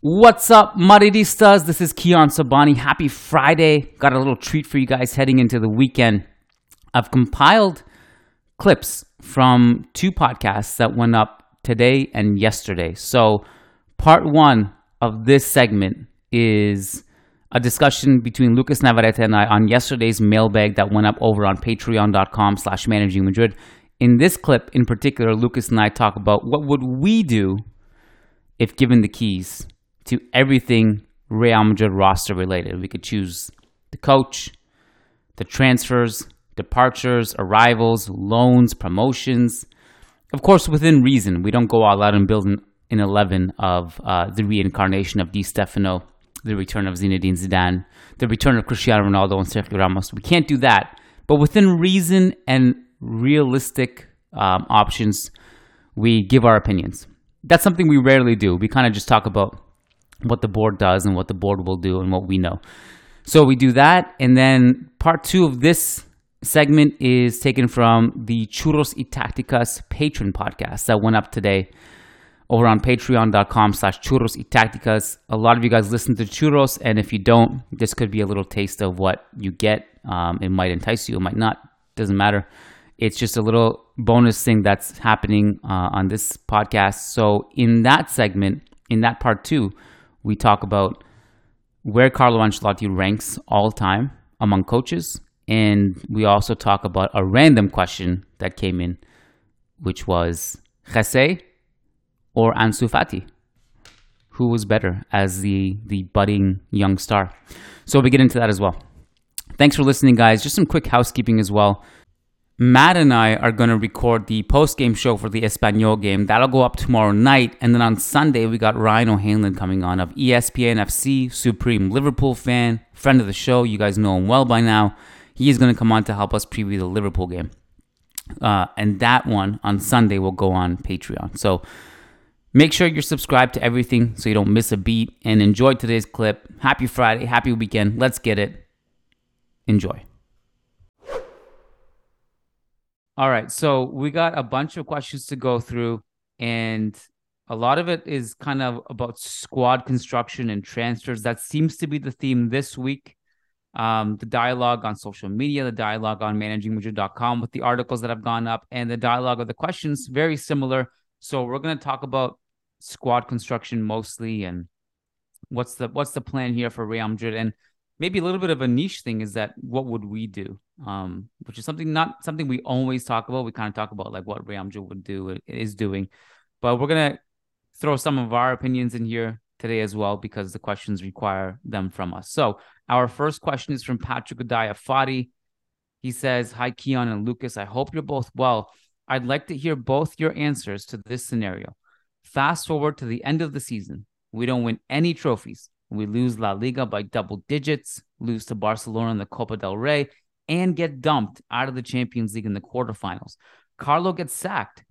What's up, Madridistas? This is Kiyan Sabani. Happy Friday. Got a little treat for you guys heading into the weekend. I've compiled clips from two podcasts that went up today and yesterday. So, part one of this segment is a discussion between Lucas Navarrete and I on yesterday's mailbag that went up over on patreon.com slash managing Madrid. In this clip in particular, Lucas and I talk about what would we do if given the keys to everything Real Madrid roster related. We could choose the coach, the transfers, departures, arrivals, loans, promotions. Of course, within reason. We don't go all out and build an, an 11 of uh, the reincarnation of Di Stefano, the return of Zinedine Zidane, the return of Cristiano Ronaldo and Sergio Ramos. We can't do that. But within reason and realistic um, options, we give our opinions. That's something we rarely do. We kind of just talk about what the board does and what the board will do and what we know. So we do that. And then part two of this segment is taken from the Churros y Tacticas Patreon podcast that went up today over on patreon.com slash churros y tacticas. A lot of you guys listen to churros, and if you don't, this could be a little taste of what you get. Um, it might entice you, it might not, doesn't matter. It's just a little bonus thing that's happening uh, on this podcast. So, in that segment, in that part two, we talk about where Carlo Ancelotti ranks all time among coaches. And we also talk about a random question that came in, which was Jesse or Ansu Fati? Who was better as the, the budding young star? So we get into that as well. Thanks for listening, guys. Just some quick housekeeping as well. Matt and I are going to record the post game show for the Espanyol game. That'll go up tomorrow night. And then on Sunday, we got Ryan O'Hanlon coming on of ESPN FC, Supreme Liverpool fan, friend of the show. You guys know him well by now. He is going to come on to help us preview the Liverpool game. Uh, and that one on Sunday will go on Patreon. So make sure you're subscribed to everything so you don't miss a beat. And enjoy today's clip. Happy Friday. Happy weekend. Let's get it. Enjoy. All right. So we got a bunch of questions to go through, and a lot of it is kind of about squad construction and transfers. That seems to be the theme this week. Um, the dialogue on social media, the dialogue on managingmadrid.com with the articles that have gone up, and the dialogue of the questions very similar. So we're going to talk about squad construction mostly, and what's the what's the plan here for Real Madrid, and maybe a little bit of a niche thing is that what would we do? Um, which is something not something we always talk about. We kind of talk about like what Madrid would do is doing, but we're gonna throw some of our opinions in here today as well because the questions require them from us. So our first question is from Patrick Udaya Fadi. He says, "Hi Kiyan and Lucas. I hope you're both well. I'd like to hear both your answers to this scenario. Fast forward to the end of the season. We don't win any trophies. We lose La Liga by double digits, lose to Barcelona in the Copa del Rey, and get dumped out of the Champions League in the quarterfinals. Carlo gets sacked.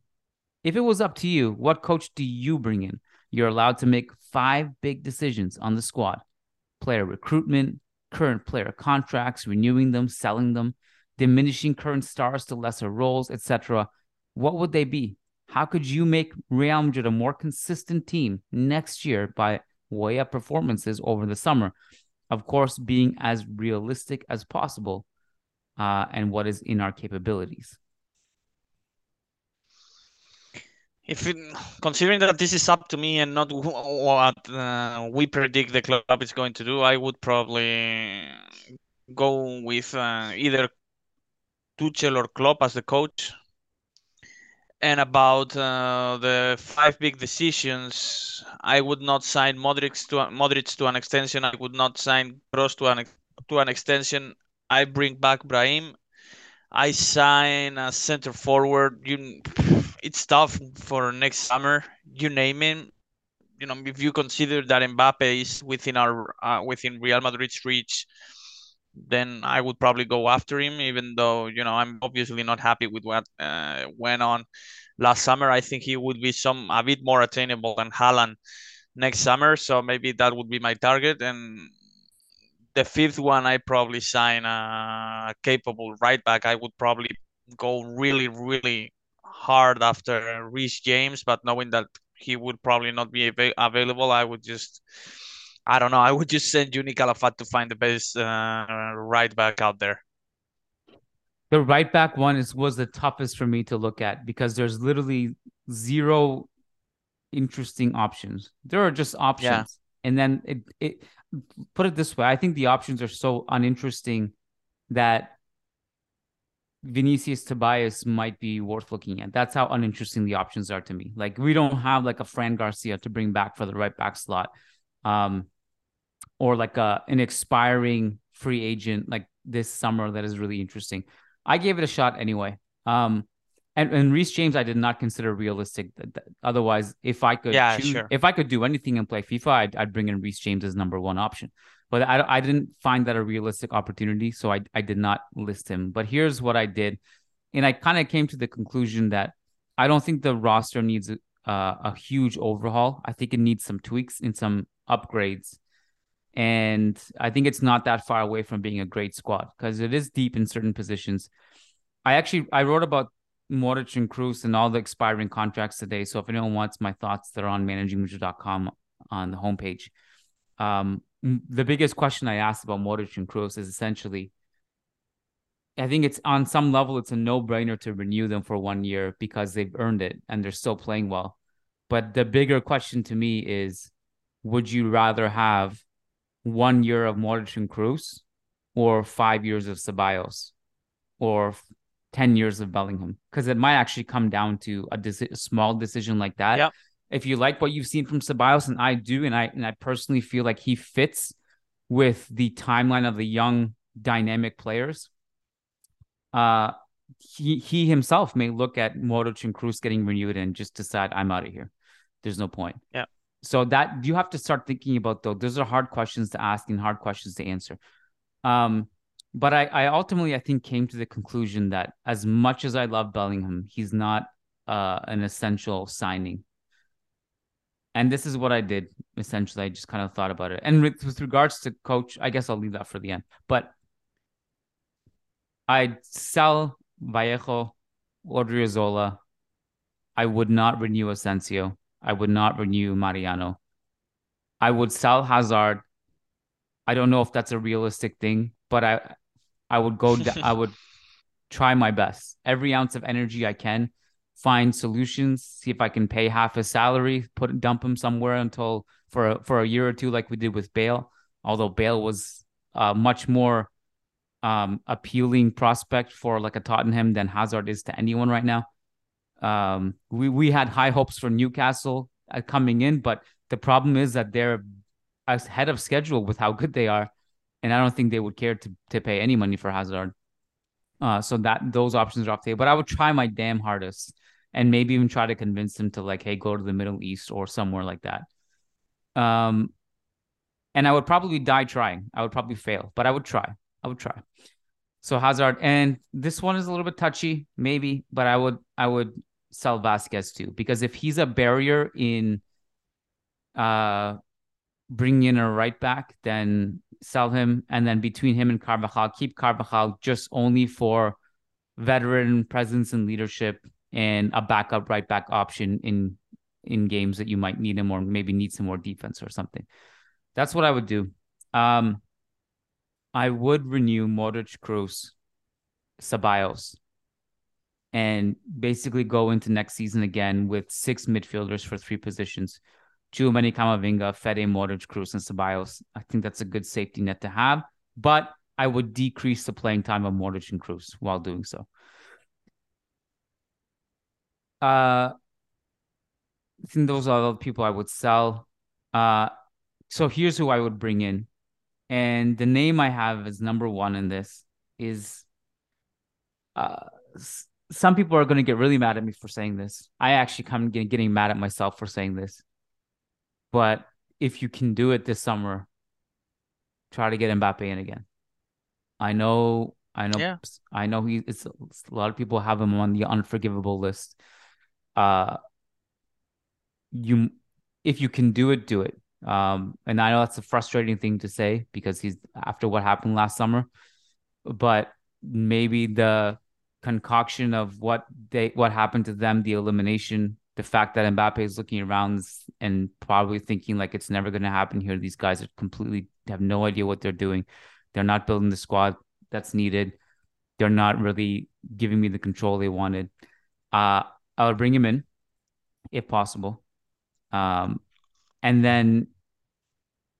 If it was up to you, what coach do you bring in? You're allowed to make five big decisions on the squad player recruitment, current player contracts, renewing them, selling them, diminishing current stars to lesser roles, etc. What would they be? How could you make Real Madrid a more consistent team next year by up performances over the summer. Of course, being as realistic as possible uh, and what is in our capabilities. If it, considering that this is up to me and not what uh, we predict the club is going to do, I would probably go with uh, either Tuchel or Klopp as the coach and about uh, the five big decisions, I would not sign Modric to Modric to an extension. I would not sign Kroos to an to an extension. I bring back Brahim. I sign a center forward. You, it's tough for next summer. You name him. You know, if you consider that Mbappe is within our uh, within Real Madrid's reach, then I would probably go after him, even though you know I'm obviously not happy with what uh, went on last summer. I think he would be some a bit more attainable than Haaland next summer, so maybe that would be my target. And the fifth one, I probably sign a capable right back. I would probably go really, really hard after Reece James, but knowing that he would probably not be av- available, I would just, I don't know, I would just send Juni Calafat to find the best uh, right back out there. The right back one is was the toughest for me to look at because there's literally zero interesting options. There are just options. Yeah. And then it it put it this way, I think the options are so uninteresting that Vinicius Tobias might be worth looking at. That's how uninteresting the options are to me. Like we don't have like a Fran Garcia to bring back for the right back slot. Um or like a an expiring free agent like this summer that is really interesting. I gave it a shot anyway. Um and and Reece James I did not consider realistic. Otherwise, if I could yeah, choose, sure. if I could do anything and play FIFA, I'd, I'd bring in Reece James as number one option but I, I didn't find that a realistic opportunity. So I, I did not list him. But here's what I did. And I kind of came to the conclusion that I don't think the roster needs a, a huge overhaul. I think it needs some tweaks and some upgrades. And I think it's not that far away from being a great squad because it is deep in certain positions. I actually I wrote about Modric and Kroos and all the expiring contracts today. So if anyone wants my thoughts, they're on managingmadrid.com on the homepage. Um, the biggest question I asked about Modric and Kroos is essentially, I think it's on some level it's a no brainer to renew them for one year because they've earned it and they're still playing well. But the bigger question to me is, would you rather have one year of Modric and Kroos or five years of Ceballos or 10 years of Bellingham? Because it might actually come down to a, a small decision like that. Yep if you like what you've seen from Ceballos, and I do, and I and I personally feel like he fits with the timeline of the young dynamic players. Uh he he himself may look at Modric and Kroos getting renewed and just decide I'm out of here. There's no point. Yeah. So that you have to start thinking about though. Those are hard questions to ask and hard questions to answer. Um, but I, I ultimately I think came to the conclusion that as much as I love Bellingham, he's not uh, an essential signing and this is what I did essentially. I just kind of thought about it. And with, with regards to coach, I guess I'll leave that for the end. But I'd sell Vallejo, Odriozola. I would not renew Asensio. I would not renew Mariano. I would sell Hazard. I don't know if that's a realistic thing, but I I would go I would try my best. Every ounce of energy I can find solutions, see if I can pay half his salary, put dump him somewhere until for a, for a year or two, like we did with Bale. Although Bale was a much more um, appealing prospect for like a Tottenham than Hazard is to anyone right now. Um, we we had high hopes for Newcastle uh, coming in, but the problem is that they're ahead of schedule with how good they are, and I don't think they would care to to pay any money for Hazard. Uh, so that those options are off the table. But I would try my damn hardest and maybe even try to convince them to like, hey, go to the Middle East or somewhere like that. Um, and I would probably die trying. I would probably fail, but I would try. I would try. So Hazard, and this one is a little bit touchy, maybe, but I would I would sell Vasquez too because if he's a barrier in uh bringing in a right back, then sell him, and then between him and Carvajal, keep Carvajal just only for veteran presence and leadership and a backup right back option in in games that you might need him or maybe need some more defense or something. That's what I would do. Um, I would renew Modric, Kroos, Ceballos, and basically go into next season again with six midfielders for three positions. Tchouameni, Camavinga, Fede, Modric, Kroos, and Ceballos. I think that's a good safety net to have, but I would decrease the playing time of Modric and Kroos while doing so. Uh, I think those are the people I would sell. Uh, so here's who I would bring in, and the name I have as number one in this is. Uh, some people are going to get really mad at me for saying this. I actually come getting, getting mad at myself for saying this. But if you can do it this summer, try to get Mbappe in again. I know, I know, yeah. I know he. It's a lot of people have him on the unforgivable list uh you if you can do it do it um and i know that's a frustrating thing to say because he's after what happened last summer but maybe the concoction of what they what happened to them the elimination the fact that Mbappe is looking around and probably thinking like it's never going to happen here. These guys are completely have no idea what they're doing. They're not building the squad that's needed. They're not really giving me the control they wanted. Uh, I'll bring him in if possible. Um, and then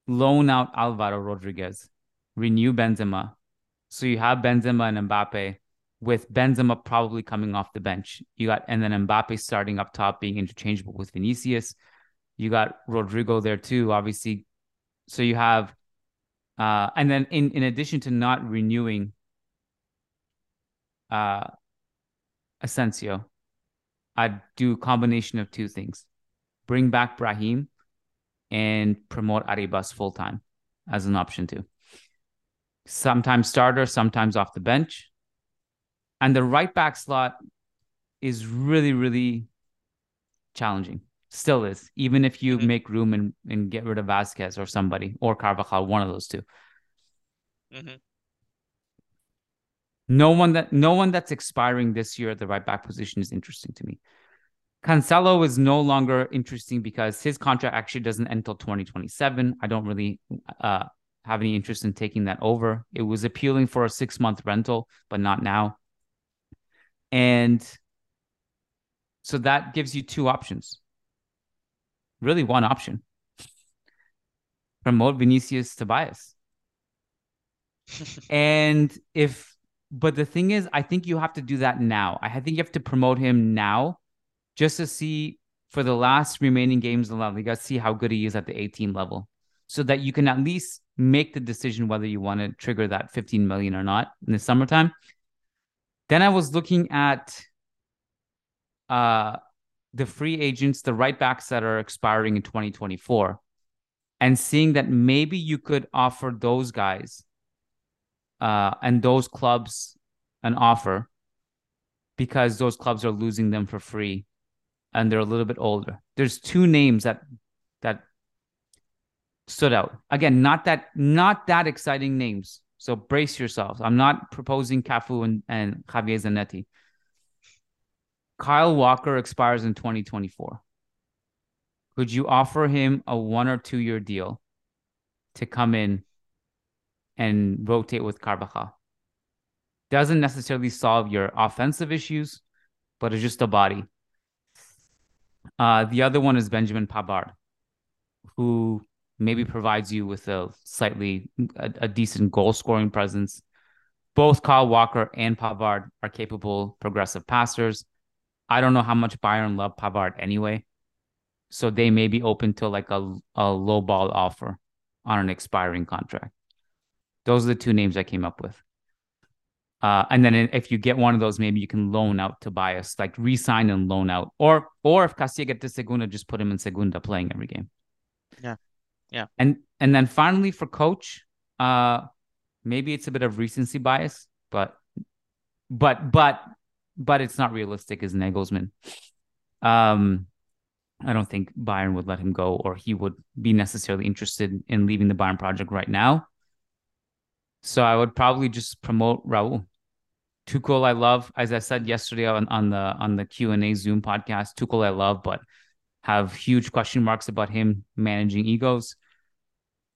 loan out Alvaro Rodriguez, renew Benzema. So you have Benzema and Mbappe with Benzema probably coming off the bench. You got and then Mbappe starting up top, being interchangeable with Vinicius. You got Rodrygo there too, obviously. So you have, uh, and then in in addition to not renewing, uh, Asensio, I'd do a combination of two things: bring back Brahim, and promote Arribas full time as an option too. Sometimes starter, sometimes off the bench and the right back slot is really, really challenging. Still is, even if you mm-hmm. make room and, and get rid of Vasquez or somebody or Carvajal, one of those 2 mm-hmm. No one that no one that's expiring this year at the right back position is interesting to me. Cancelo is no longer interesting because his contract actually doesn't end until 2027. I don't really uh, have any interest in taking that over. It was appealing for a six month rental, but not now. And so that gives you two options. Really, one option. Promote Vinicius Tobias. and if, but the thing is, I think you have to do that now. I think you have to promote him now just to see for the last remaining games in La Liga, see how good he is at the 18 level so that you can at least make the decision whether you want to trigger that 15 million or not in the summertime. Then I was looking at uh, the free agents, the right backs that are expiring in 2024, and seeing that maybe you could offer those guys uh, and those clubs an offer because those clubs are losing them for free and they're a little bit older. There's two names that that stood out. Again, not that not that exciting names, so brace yourselves. I'm not proposing Cafu and, and Javier Zanetti. Kyle Walker expires in 2024. Could you offer him a one or two year deal to come in and rotate with Carvajal? Doesn't necessarily solve your offensive issues, but it's just a body. Uh, the other one is Benjamin Pavard, who maybe provides you with a slightly a, a decent goal scoring presence. Both Kyle Walker and Pavard are capable progressive passers. I don't know how much Bayern love Pavard anyway. So they may be open to like a, a low ball offer on an expiring contract. Those are the two names I came up with. Uh, and then if you get one of those, maybe you can loan out Tobias, like resign and loan out, or or if Castilla get to Segunda, just put him in Segunda playing every game. Yeah, yeah. And and then finally for coach, uh maybe it's a bit of recency bias, but but but but it's not realistic as Nagelsmann. Um I don't think Bayern would let him go or he would be necessarily interested in leaving the Bayern project right now. So I would probably just promote Raul. Tuchel I love, as I said yesterday on, on the on the Q and A Zoom podcast. Tuchel I love, but have huge question marks about him managing egos.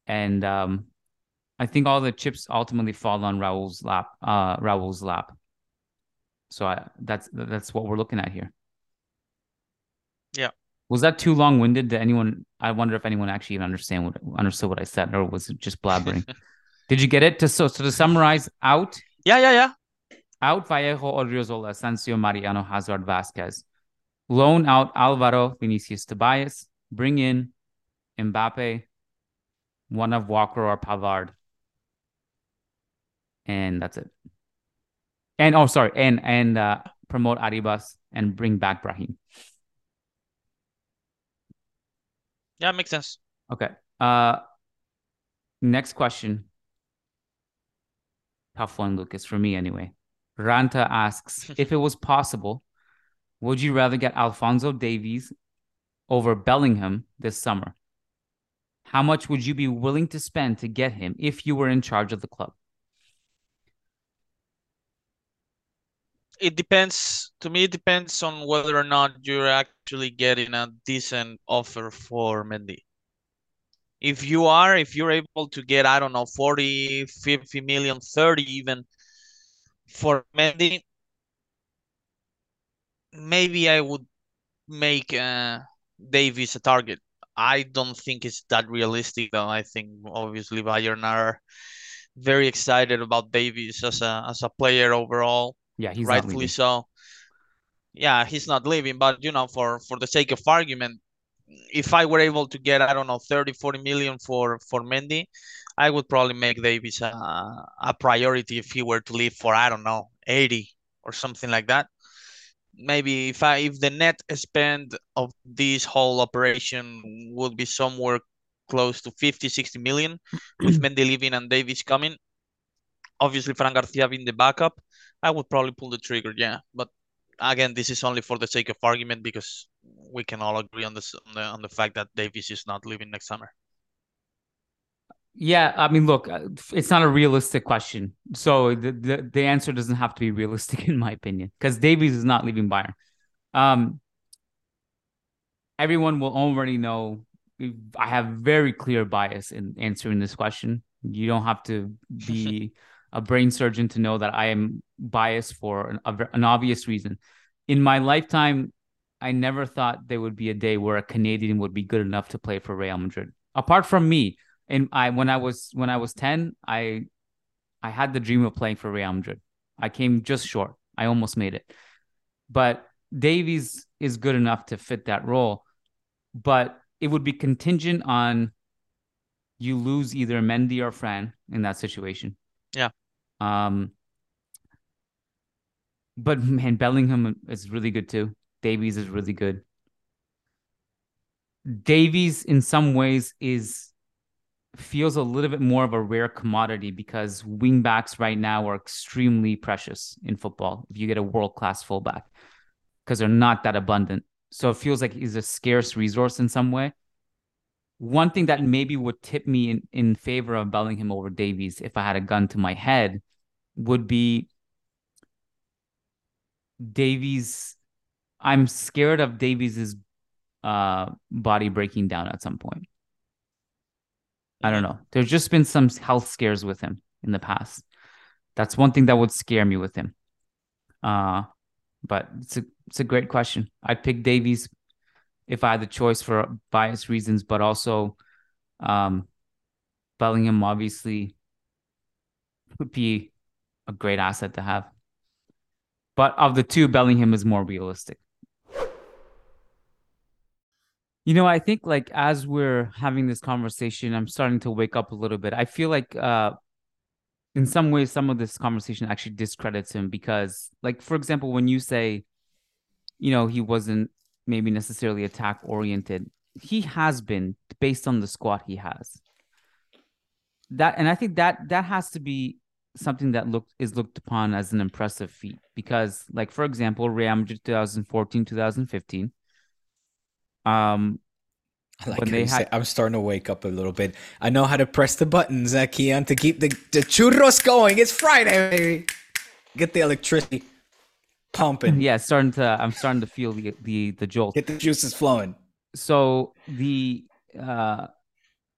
And um, I think all the chips ultimately fall on Raul's lap. Uh, Raul's lap. So I, that's that's what we're looking at here. Yeah. Was that too long winded? Did anyone? I wonder if anyone actually even understand what understood what I said, or was it just blabbering? Did you get it? To so so to summarize, out. Yeah, yeah, yeah. Out Vallejo, Odriozola, Asensio, Mariano, Hazard, Vasquez loan out Alvaro Vinicius Tobias, bring in Mbappe, one of Walker or Pavard. And that's it. And oh sorry, and and uh, promote Arribas and bring back Brahim. Yeah, makes sense. Okay. Uh next question. Tough one, Lucas, for me anyway. Ranta asks if it was possible would you rather get Alphonso Davies over Bellingham this summer? How much would you be willing to spend to get him if you were in charge of the club? it depends to me it depends on whether or not you're actually getting a decent offer for Mendy. If you are, if you're able to get, I don't know, 40, 50 million, 30 even for Mendy, maybe I would make uh, Davies a target. I don't think it's that realistic though. I think obviously Bayern are very excited about Davies as a as a player overall. Yeah, he's rightfully so. Yeah, he's not leaving, but you know, for for the sake of argument, if I were able to get I don't know 30, 40 million for for Mendy, I would probably make Davies a, a priority if he were to leave for I don't know 80 or something like that. Maybe if I if the net spend of this whole operation would be somewhere close to 50, 60 million with Mendy leaving and Davies coming. Obviously, Fran Garcia being the backup, I would probably pull the trigger, yeah. But again, this is only for the sake of argument because we can all agree on this on the, on the fact that Davies is not leaving next summer. Yeah, I mean, look, uh, it's not a realistic question, so the the, the answer doesn't have to be realistic in my opinion, because Davies is not leaving Bayern. Um, everyone will already know I have very clear bias in answering this question. You don't have to be a brain surgeon to know that I am biased for an, an obvious reason. In my lifetime, I never thought there would be a day where a Canadian would be good enough to play for Real Madrid. Apart from me, and I when I was when I was 10, I I had the dream of playing for Real Madrid. I came just short. I almost made it. But Davies is good enough to fit that role. But it would be contingent on you lose either Mendy or Fran in that situation. Yeah. Um, but man, Bellingham is really good too. Davies is really good. Davies, in some ways, is feels a little bit more of a rare commodity because wingbacks right now are extremely precious in football. If you get a world class fullback, because they're not that abundant. So it feels like he's a scarce resource in some way. One thing that maybe would tip me in, in favor of Bellingham over Davies if I had a gun to my head would be Davies. I'm scared of Davies's uh, body breaking down at some point. I don't know. There's just been some health scares with him in the past. That's one thing that would scare me with him. Uh, but it's a it's a great question. I'd pick Davies if I had the choice for bias reasons, but also um, Bellingham obviously would be a great asset to have. But of the two, Bellingham is more realistic. You know, I think like as we're having this conversation, I'm starting to wake up a little bit. I feel like uh in some ways some of this conversation actually discredits him because like for example when you say you know he wasn't maybe necessarily attack oriented he has been based on the squad he has that and i think that that has to be something that looked is looked upon as an impressive feat because like for example Real Madrid 2014 2015 um like when they had, I'm starting to wake up a little bit. I know how to press the buttons, uh, Kiyan, to keep the, the churros going. It's Friday, baby. Get the electricity pumping. Yeah, starting to. I'm starting to feel the the the jolt. Get the juices flowing. So the uh,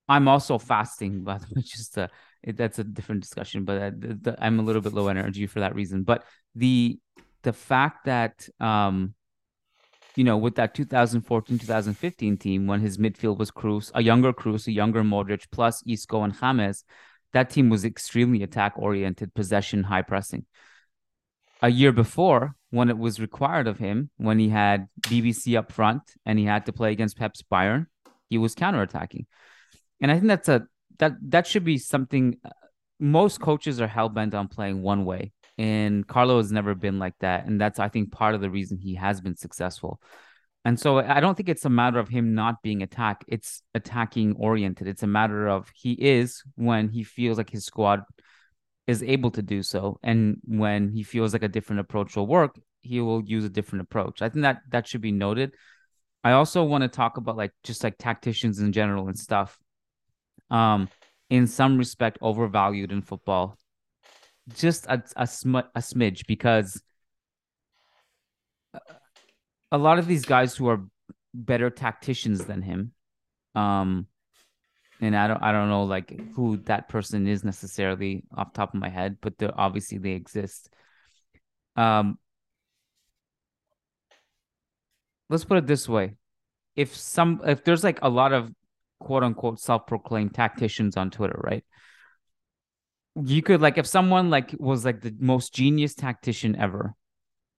I'm also fasting, but just uh, it, that's a different discussion. But uh, the, the, I'm a little bit low energy for that reason. But the the fact that um you know, with that 2014 2015 team, when his midfield was Kroos, a younger Kroos, a younger Modric, plus Isco and James, that team was extremely attack oriented, possession, high pressing. A year before, when it was required of him, when he had BBC up front and he had to play against Pep's Bayern, he was counterattacking. And I think that's a that that should be something uh, most coaches are hell bent on playing one way and Carlo has never been like that. And that's, I think, part of the reason he has been successful. And so I don't think it's a matter of him not being attack. It's attacking oriented. It's a matter of he is when he feels like his squad is able to do so. And when he feels like a different approach will work, he will use a different approach. I think that that should be noted. I also want to talk about like just like tacticians in general and stuff. Um, in some respect, overvalued in football just a a, sm- a smidge because a lot of these guys who are better tacticians than him. Um, and I don't I don't know like who that person is necessarily off top of my head, but they obviously they exist. Um, let's put it this way: if some if there's like a lot of quote unquote self-proclaimed tacticians on Twitter, right? You could like if someone like was like the most genius tactician ever,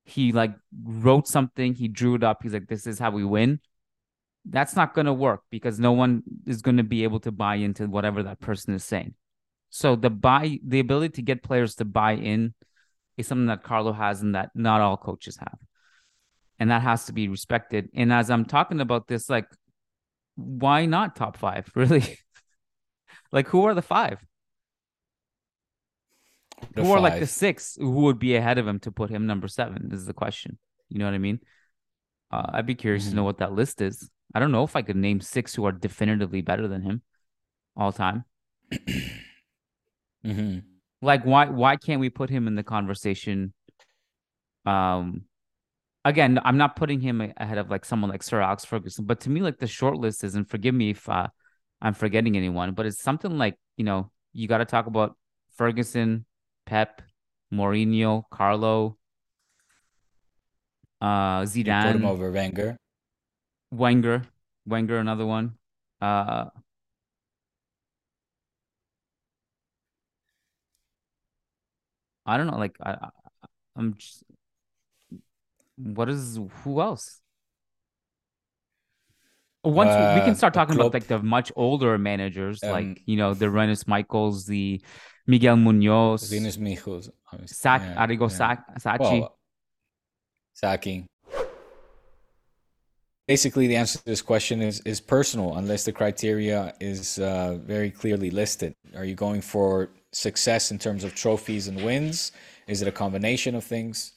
he like wrote something, he drew it up, he's like, This is how we win. That's not gonna work because no one is gonna be able to buy into whatever that person is saying. So the buy the ability to get players to buy in is something that Carlo has and that not all coaches have. And that has to be respected. And as I'm talking about this, like, why not top five, really? like, who are the five? Who five. are like the six who would be ahead of him to put him number seven is the question. You know what I mean? Uh, I'd be curious mm-hmm. to know what that list is. I don't know if I could name six who are definitively better than him all time. mm-hmm. Like why why can't we put him in the conversation? Um, again, I'm not putting him ahead of like someone like Sir Alex Ferguson, but to me, like the short list is, and forgive me if uh, I'm forgetting anyone, but it's something like you know you got to talk about Ferguson, Pep, Mourinho, Carlo, uh, Zidane. You put him over Wenger. Wenger, Wenger, another one. Uh, I don't know. Like I, I'm just. What is who else? Once uh, we can uh, start talking about like the much older managers, um, like you know the Rinus Michaels, the Miguel Munoz, Rinus Michels, Sac, yeah, Arrigo yeah. Sac, Sacchi, well, Sacchi. Basically, the answer to this question is is personal, unless the criteria is uh, very clearly listed. Are you going for success in terms of trophies and wins? Is it a combination of things?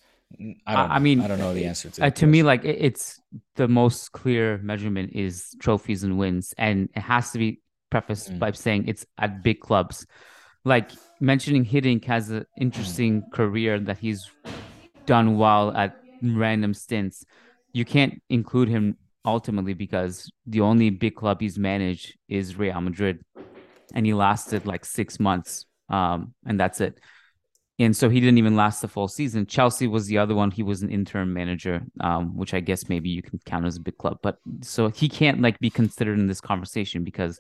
I, don't I mean, I don't know the answer to. Uh, to me, like it's the most clear measurement is trophies and wins, and it has to be prefaced mm. by saying it's at big clubs. Like mentioning Hiddink has an interesting career that he's done well at random stints. You can't include him ultimately because the only big club he's managed is Real Madrid, and he lasted like six months um, and that's it. And so he didn't even last the full season. Chelsea was the other one. He was an interim manager, um, which I guess maybe you can count as a big club. But so he can't like be considered in this conversation because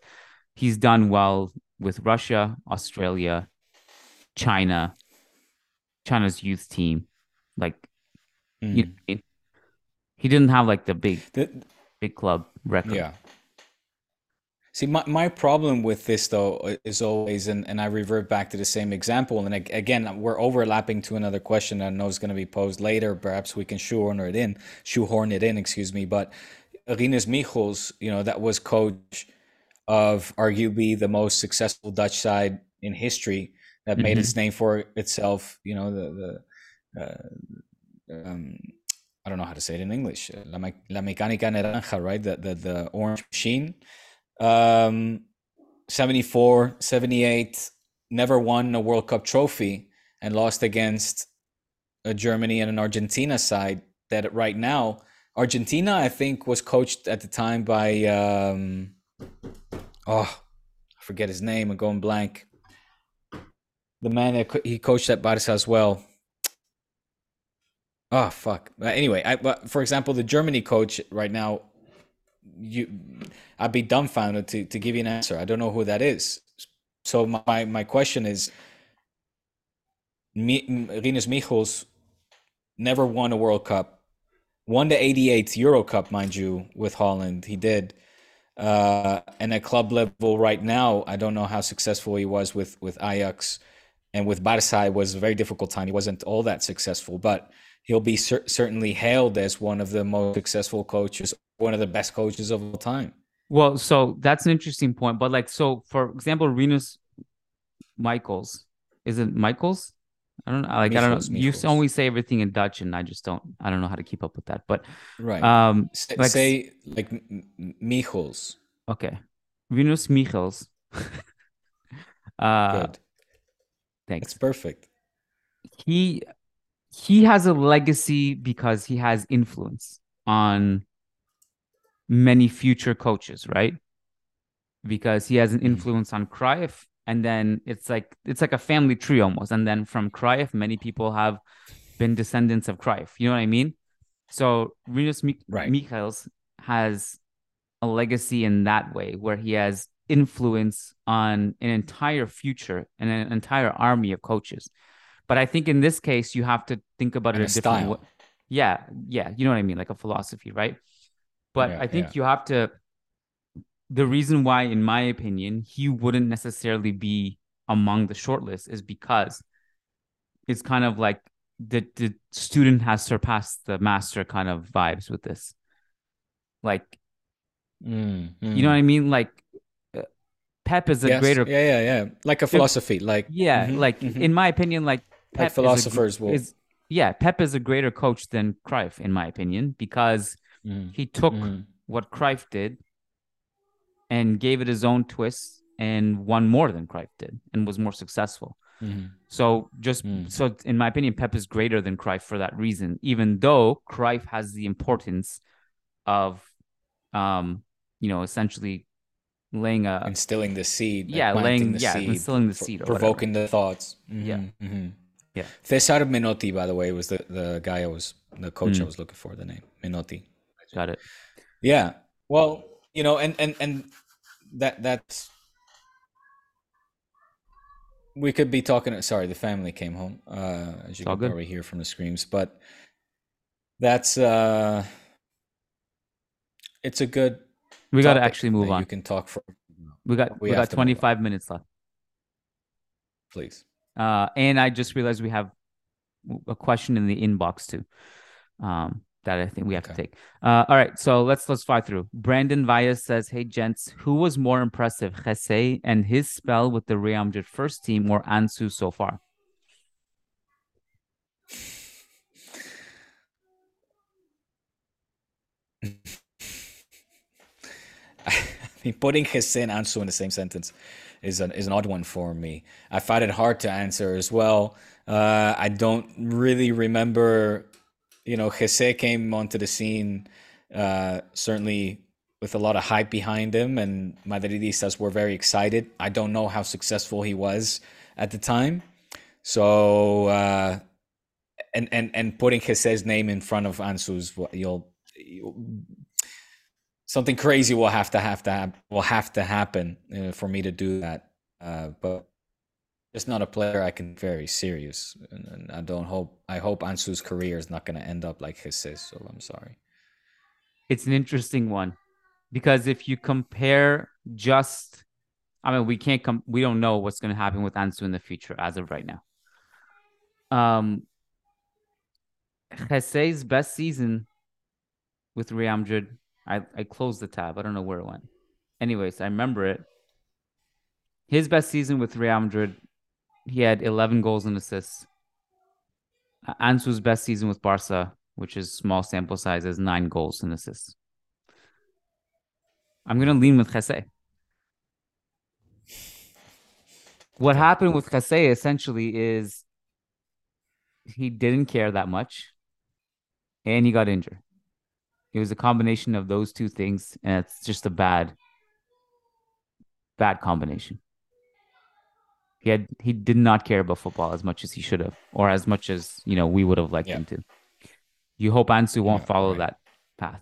he's done well with Russia, Australia, China, China's youth team. Like, mm. you know, he didn't have like the big, the, big club record. Yeah. See, my, my problem with this though is always, and, and I revert back to the same example. And again, we're overlapping to another question that I know is going to be posed later. Perhaps we can shoehorn it in, shoehorn it in, excuse me. But Rinus Michels, you know, that was coach of arguably the most successful Dutch side in history that mm-hmm. made its name for itself. You know, the the uh, um, I don't know how to say it in English. La, La Mecánica Naranja, right? The the the orange machine um, 74, 78, never won a World Cup trophy and lost against a Germany and an Argentina side that right now, Argentina, I think, was coached at the time by, um, oh, I forget his name, I'm going blank. The man that he coached at Barca as well. Oh fuck. Anyway, I, but for example, the Germany coach right now you I'd be dumbfounded to, to give you an answer. I don't know who that is. So my, my question is Rinus Michels never won a World Cup. Won the '88 Euro Cup, mind you, with Holland. He did. Uh, and at club level right now, I don't know how successful he was with, with Ajax and with Barca. It was a very difficult time. He wasn't all that successful, but he'll be cer- certainly hailed as one of the most successful coaches one of the best coaches of all time. Well, so that's an interesting point. But like, so for example, Rinus Michaels is it Michels? I don't know. Like, Michels, I don't know. Michels. You always say everything in Dutch, and I just don't. I don't know how to keep up with that. But right. Um, say, like, say like Michels. Okay, Venus Michels. uh, Good. Thanks. It's perfect. He he has a legacy because he has influence on many future coaches, right? Because he has an Mhm. influence on Cruyff, and then it's like it's like a family tree almost. And then from Cruyff, many people have been descendants of Cruyff. You know what I mean? So Rinus Mik- Right. Michels has a legacy in that way, where he has influence on an entire future and an entire army of coaches. But I think in this case, you have to think about And it a a different style. way. Yeah, yeah, you know what I mean, like a philosophy, right? But Yeah, I think yeah. you have to. The reason why, in my opinion, he wouldn't necessarily be among the shortlist is because it's kind of like the the student has surpassed the master kind of vibes with this. Like, Mm, you know what I mean? Like, uh, Pep is a Yes. greater Yeah, yeah, yeah. Like a philosophy. Like Yeah, Mhm, like mhm. in my opinion, like Pep is a philosophers will- is yeah, Pep is a greater coach than Cruyff, in my opinion, because Mhm, he took mhm. what Cruyff did and gave it his own twist and won more than Cruyff did and was more successful. Mhm. So just Mm. so in my opinion, Pep is greater than Cruyff for that reason, even though Cruyff has the importance of um, you know, essentially laying a instilling the seed. yeah, laying- the yeah, seed, instilling the seed or whatever. provoking the thoughts. Yeah. Mhm, mhm. Yeah. Cesar Menotti, by the way, was the, the guy I was the coach I Mm. was looking for. The name Menotti. got it. Yeah. Well, you know, and and and that that's we could be talking. Sorry, the family came home. Uh, as you all can good. probably hear from the screams, but that's uh, it's a good. We got to actually move on. You can talk for, We got we we, got to move on. 25 minutes left. please. Uh, and I just realized we have a question in the inbox too. Um, that I think we have to take. Uh, all right, so let's let's fly through. Brandon Valles says, "Hey gents, who was more impressive, Jesse and his spell with the Real Madrid first team, or Ansu so far?" I mean, putting Jesse and Ansu in the same sentence is an is an odd one for me. I find it hard to answer as well. Uh, I don't really remember. You know, Jesse came onto the scene uh, certainly with a lot of hype behind him, and Madridistas were very excited. I don't know how successful he was at the time, so uh, and and and putting Jesse's name in front of Ansu's, you'll, you'll something crazy will have to have to hap- will have to happen uh, for me to do that. Uh, but it's not a player I can very serious, and, and I don't hope. I hope Ansu's career is not going to end up like his. So I'm sorry. It's an interesting one because if you compare just, I mean, we can't come. We don't know what's going to happen with Ansu in the future as of right now. Um, Jesse's best season with Real Madrid. I, I closed the tab. I don't know where it went. Anyways, I remember it. His best season with Real Madrid, he had 11 goals and assists. Ansu's best season with Barca, which is small sample size, is nine goals and assists. I'm gonna lean with Jesse. What happened with Jesse essentially is he didn't care that much, and he got injured. It was a combination of those two things, and it's just a bad, bad combination. He had he did not care about football as much as he should have, or as much as you know we would have liked Yeah. him to. You hope Ansu won't Yeah, follow right. that path.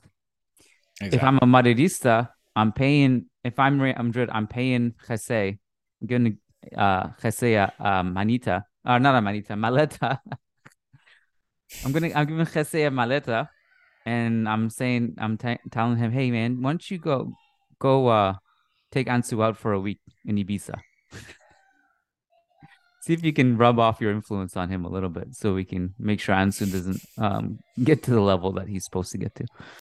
If I'm a Madridista, I'm paying. If I'm Real Madrid, I'm paying Jesse. I'm giving uh Jesse a, a manita, or not a manita, maleta. I'm gonna. I'm giving Jesse a maleta, and I'm saying, I'm t- telling him, hey man, why don't you go, go, uh, take Ansu out for a week in Ibiza. See if you can rub off your influence on him a little bit, so we can make sure Ansu doesn't um get to the level that he's supposed to get to.